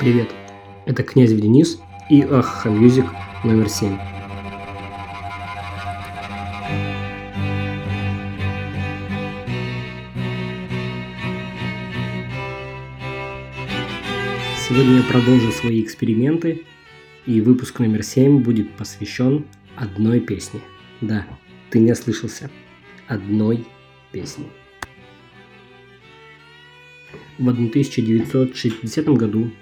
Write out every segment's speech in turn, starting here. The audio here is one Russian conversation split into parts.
Привет, это князь Денис и Aha Music номер 7. Сегодня я продолжу свои эксперименты, и выпуск номер 7 будет посвящен одной песне. Да, ты не ослышался. Одной песне. В 1960 году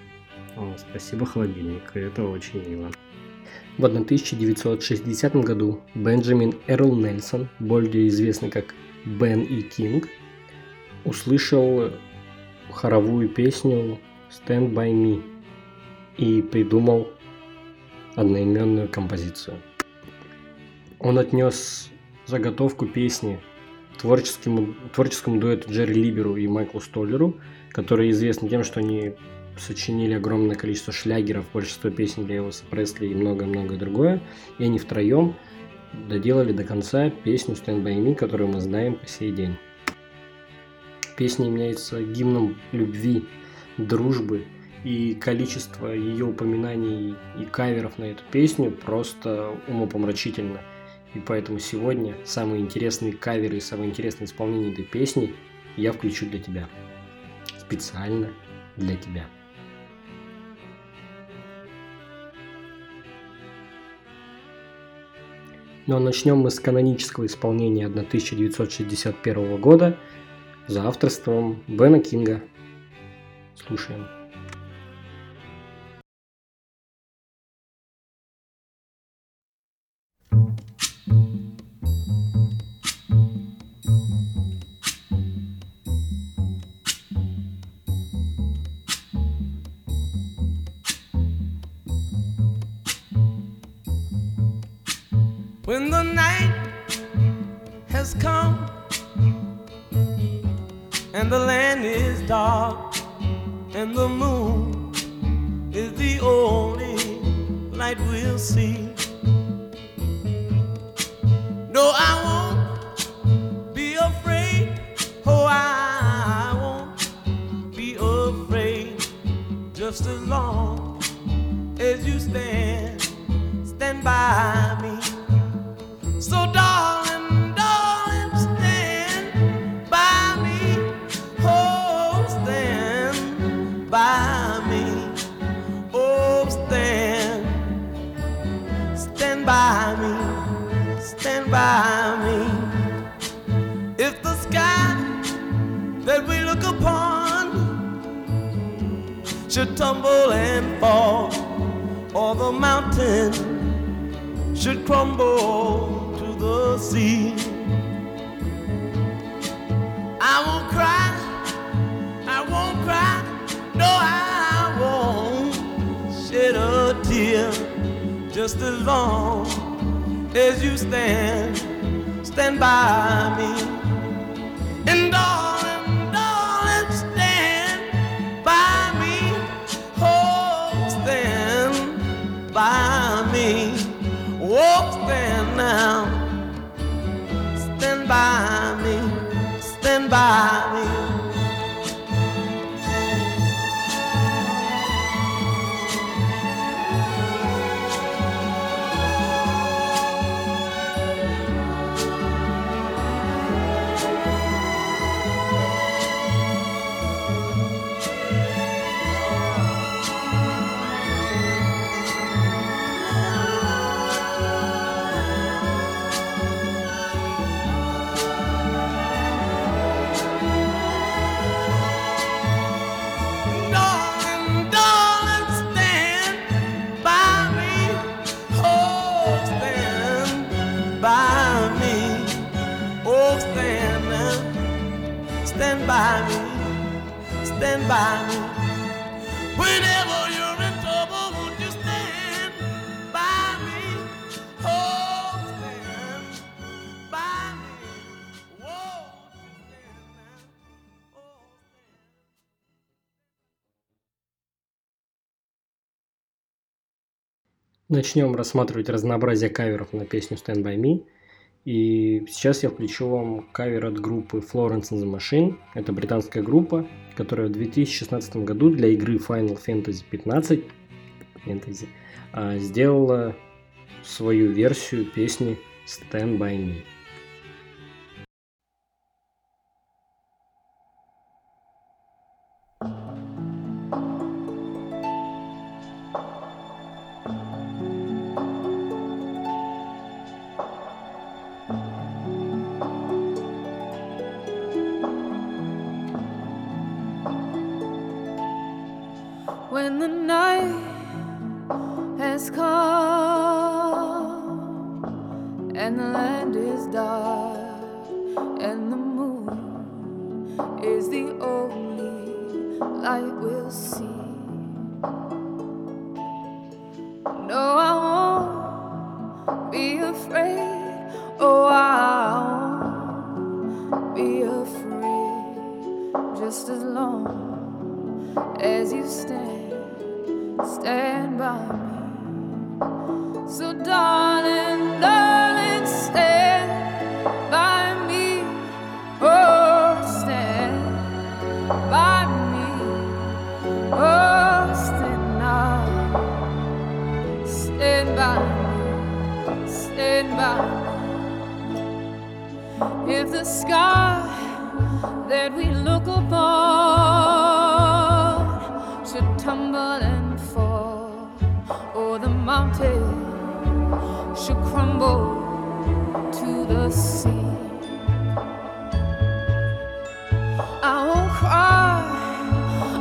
спасибо, холодильник, это очень мило. В 1960 году Бенджамин Эрл Нельсон, более известный как Бен и Кинг, услышал хоровую песню Stand By Me и придумал одноименную композицию. Он отнес заготовку песни творческому, творческому дуэту Джерри Либеру и Майклу Столлеру, которые известны тем, что они сочинили огромное количество шлягеров, большинство песен для Элвиса Пресли и многое-многое другое. И они втроем доделали до конца песню Stand By Me, которую мы знаем по сей день. Песня является гимном любви, дружбы, и количество ее упоминаний и каверов на эту песню просто умопомрачительно. И поэтому сегодня самые интересные каверы и самые интересные исполнения этой песни я включу для тебя. Специально для тебя. Но начнем мы с канонического исполнения 1961 года за авторством Бена Кинга. Слушаем. Начнем рассматривать разнообразие каверов на песню Stand By Me. И сейчас я включу вам кавер от группы Florence and the Machine. Это британская группа, которая в 2016 году для игры Final Fantasy 15 Fantasy, а, сделала свою версию песни Stand By Me. Stand by me. So, darling, darling, stand by me. Oh, stand by me. Oh, stand now. Stand by me. Stand by me. If the sky to the sea. I won't cry,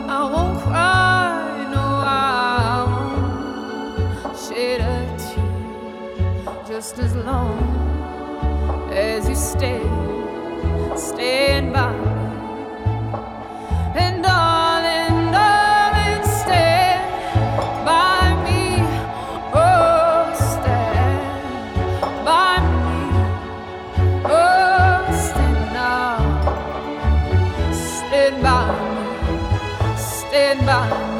I won't cry, no, I won't shed a tear just as long as you stay, Denver.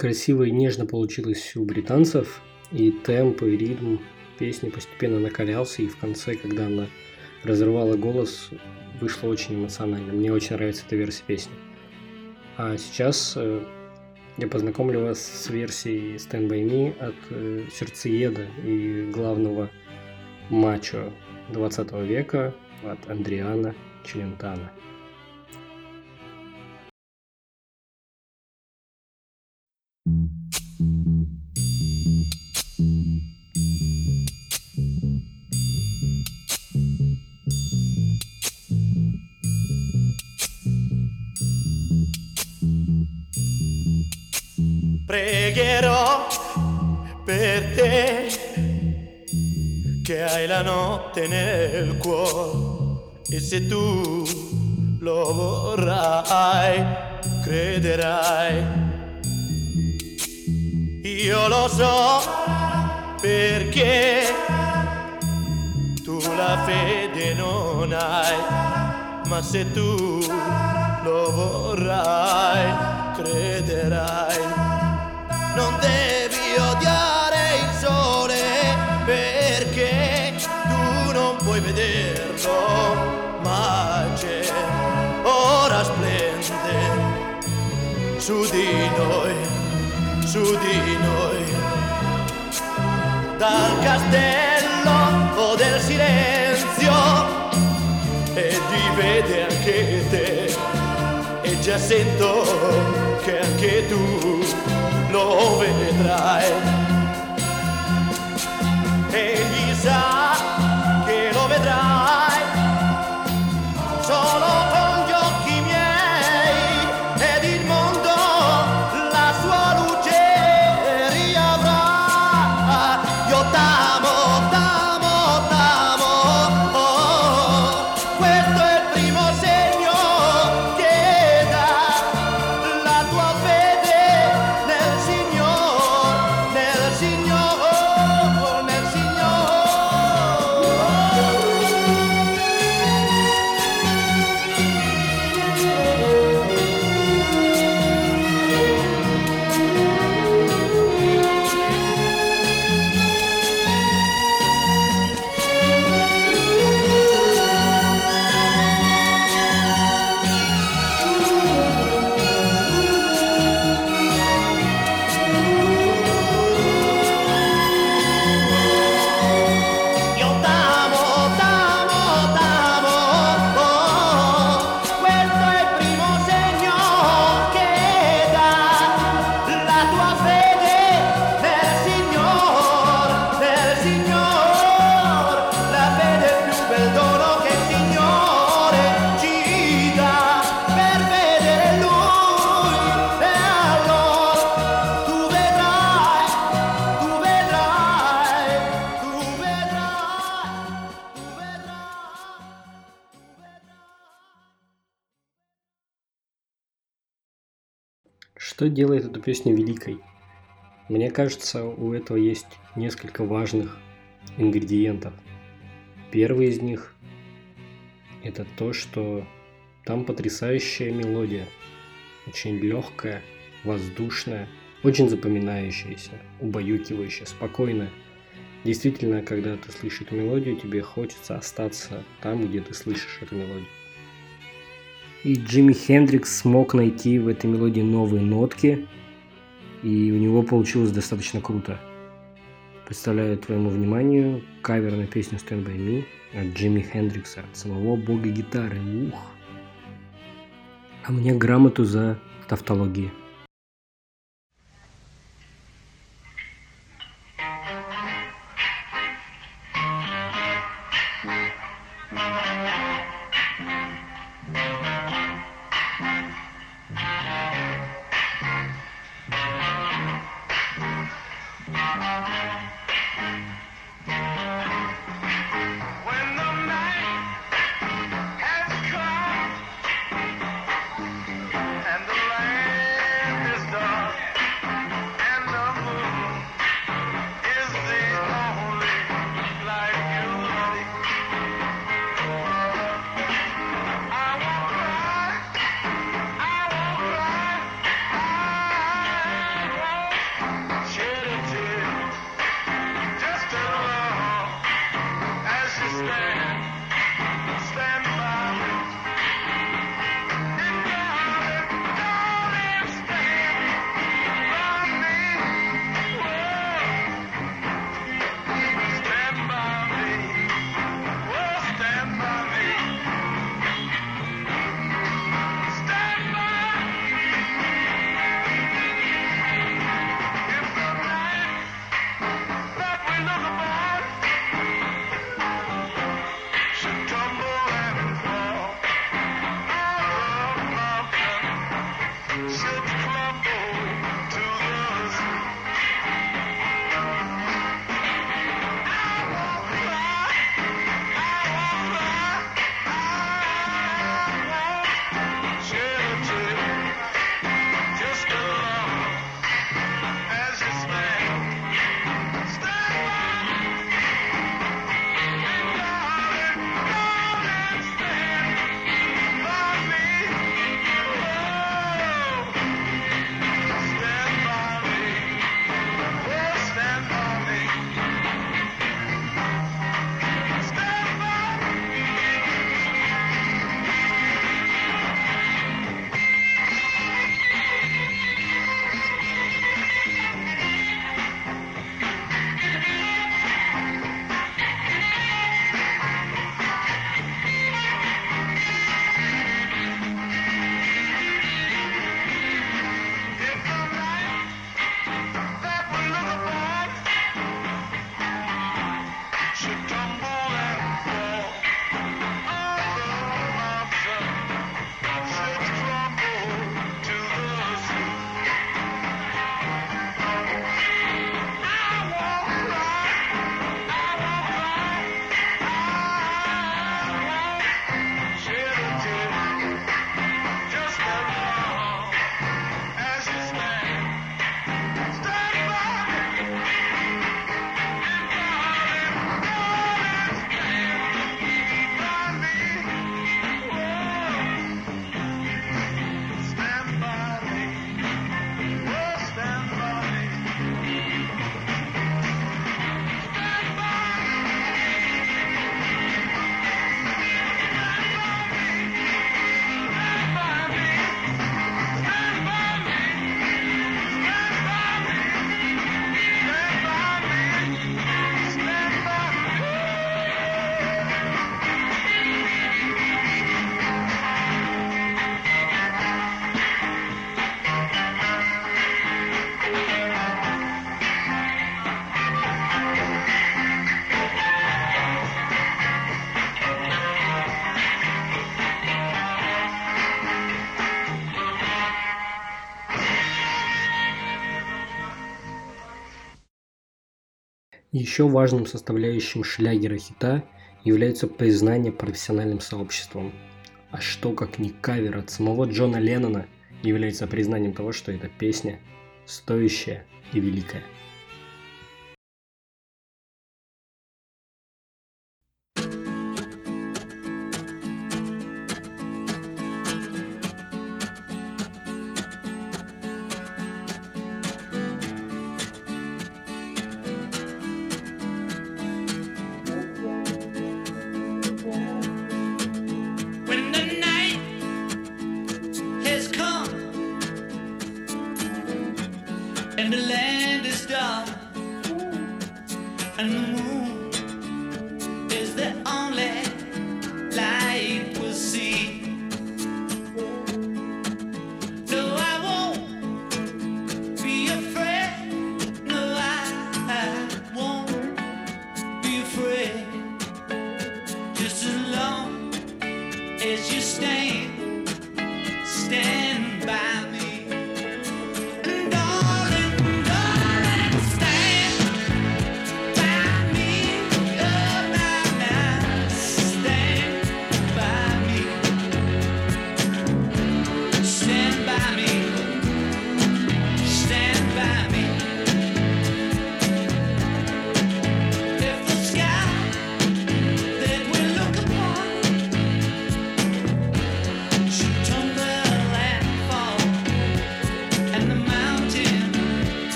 Красиво и нежно получилось у британцев, и темп, и ритм песни постепенно накалялся, и в конце, когда она разрывала голос, вышло очень эмоционально. Мне очень нравится эта версия песни. А сейчас э, я познакомлю вас с версией Stand By Me от э, сердцееда и главного мачо 20 века от Андриана Челентана. Pregherò per te che hai la notte nel cuore e se tu lo vorrai, crederai. Io lo so perché tu la fede non hai, ma se tu lo vorrai, crederai. Non devi odiare il sole perché tu non puoi vederlo, ma c'è, ora splende su di noi, su di noi. Dal castello o del silenzio e ti vede anche te e già sento che anche tu lo vedrai. Egli sa Что делает эту песню великой? Мне кажется, у этого есть несколько важных ингредиентов. Первый из них – это то, что там потрясающая мелодия. Очень легкая, воздушная, очень запоминающаяся, убаюкивающая, спокойная. Действительно, когда ты слышишь эту мелодию, тебе хочется остаться там, где ты слышишь эту мелодию. И Джимми Хендрикс смог найти в этой мелодии новые нотки, и у него получилось достаточно круто. Представляю твоему вниманию кавер на песню Stand By Me от Джимми Хендрикса, самого бога гитары. Ух! А мне грамоту за тавтологию. Еще важным составляющим шлягера хита является признание профессиональным сообществом. А что как не кавер от самого Джона Леннона является признанием того, что эта песня стоящая и великая. And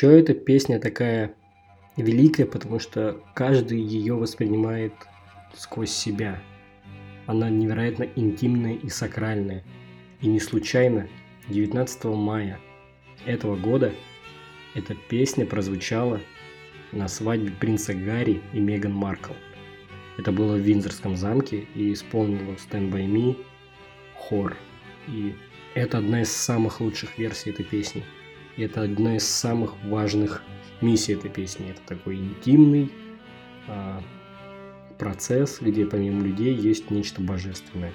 Еще эта песня такая великая, потому что каждый ее воспринимает сквозь себя. Она невероятно интимная и сакральная. И не случайно 19 мая этого года эта песня прозвучала на свадьбе принца Гарри и Меган Маркл. Это было в Виндзорском замке и исполнила Stand By Me хор. И это одна из самых лучших версий этой песни. И это одна из самых важных миссий этой песни. Это такой интимный а, процесс, где помимо людей есть нечто божественное.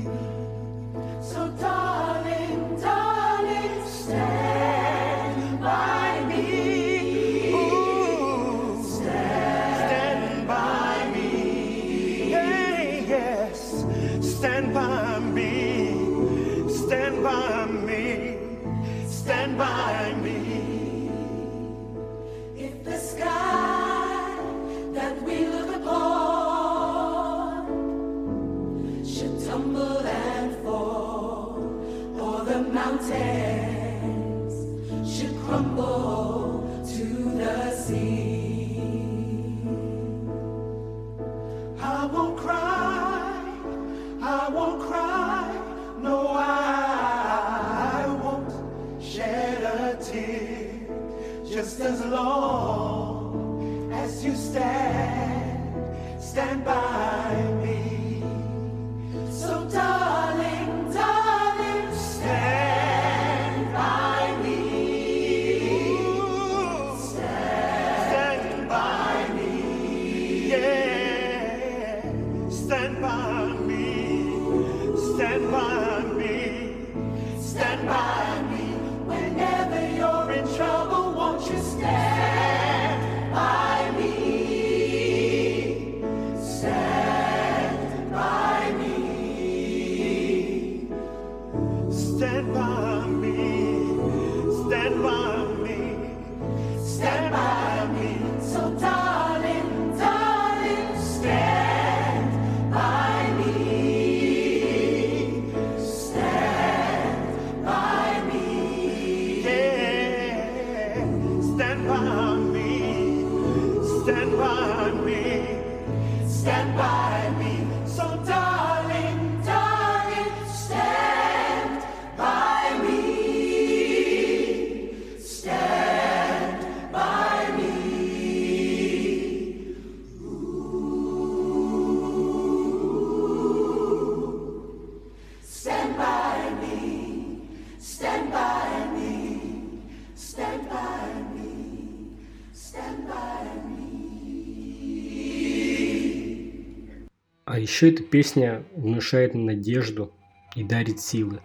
А еще эта песня внушает надежду и дарит силы.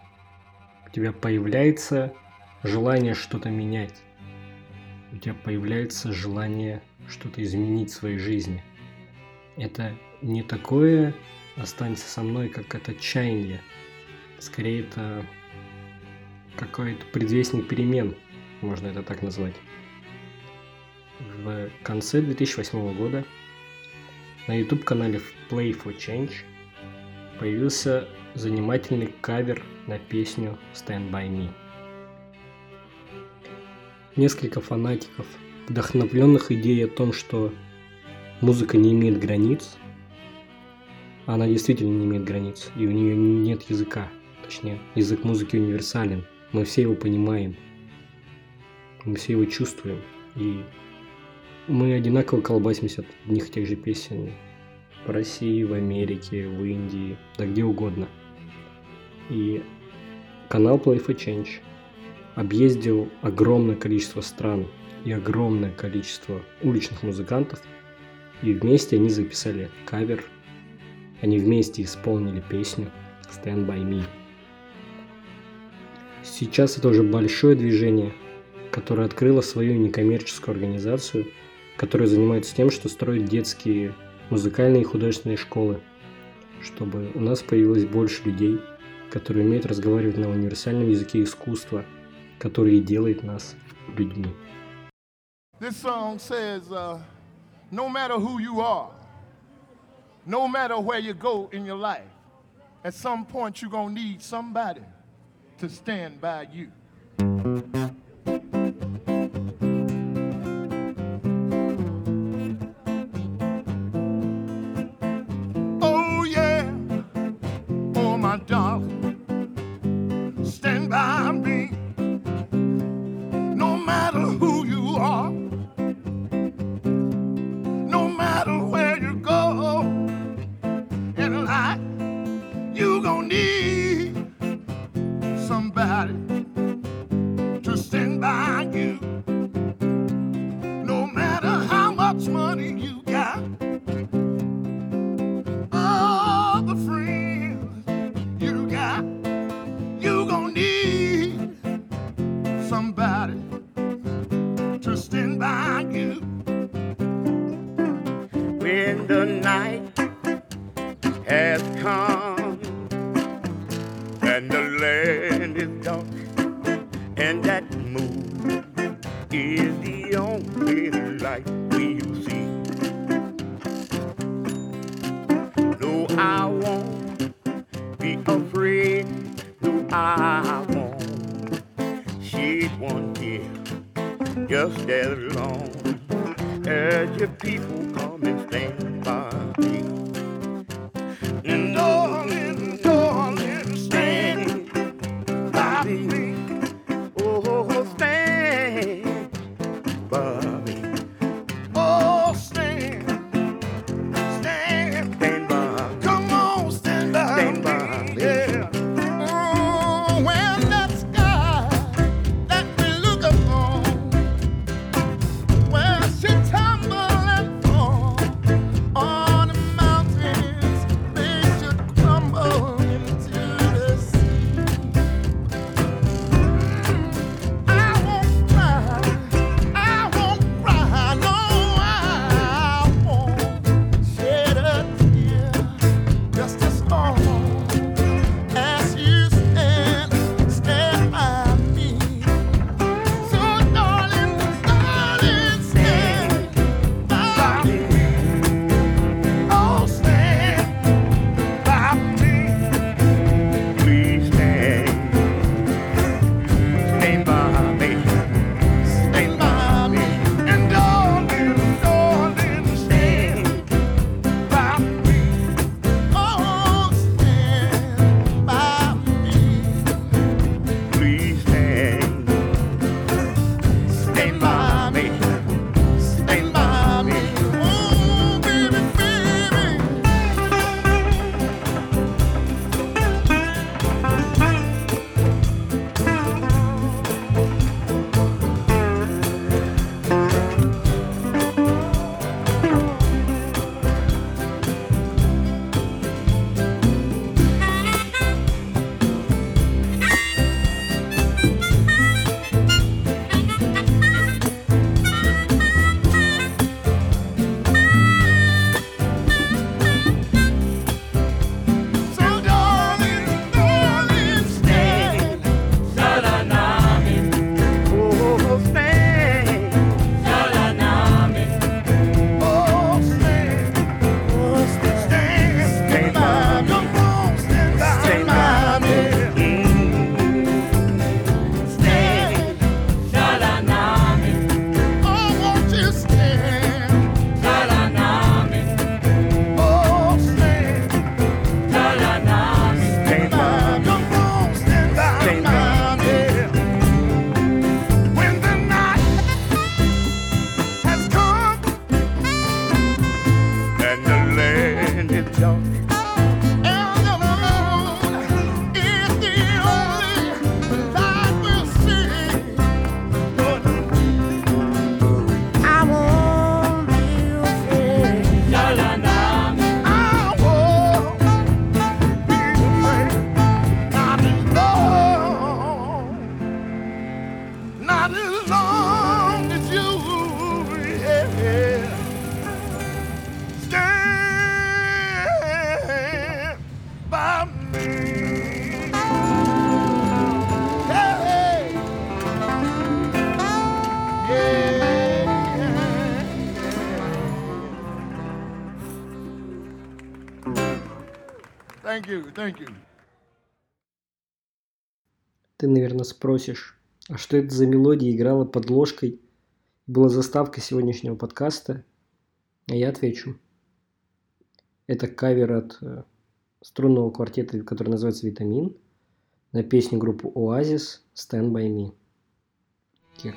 У тебя появляется желание что-то менять. У тебя появляется желание что-то изменить в своей жизни. Это не такое останется со мной, как это отчаяние. Скорее, это какой-то предвестник перемен, можно это так назвать. В конце 2008 года на YouTube-канале Play for Change появился занимательный кавер на песню Stand By Me. Несколько фанатиков, вдохновленных идеей о том, что музыка не имеет границ, она действительно не имеет границ, и у нее нет языка. Точнее, язык музыки универсален. Мы все его понимаем. Мы все его чувствуем. И мы одинаково колбасимся от одних и тех же песен в России, в Америке, в Индии, да где угодно. И канал Play for Change объездил огромное количество стран и огромное количество уличных музыкантов, и вместе они записали кавер, они вместе исполнили песню Stand By Me. Сейчас это уже большое движение, которое открыло свою некоммерческую организацию, которая занимается тем, что строит детские музыкальные и художественные школы, чтобы у нас появилось больше людей, которые умеют разговаривать на универсальном языке искусства, который делает нас людьми. This song says, uh, no matter who you are, no matter where you go in your life, at some point you're going need somebody to stand by you. Thank you. Ты, наверное, спросишь, а что это за мелодия играла под ложкой? Была заставка сегодняшнего подкаста? А я отвечу. Это кавер от э, струнного квартета, который называется «Витамин», на песню группы «Оазис» «Stand by me». Кек.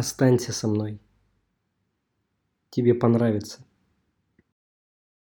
Останься со мной. Тебе понравится.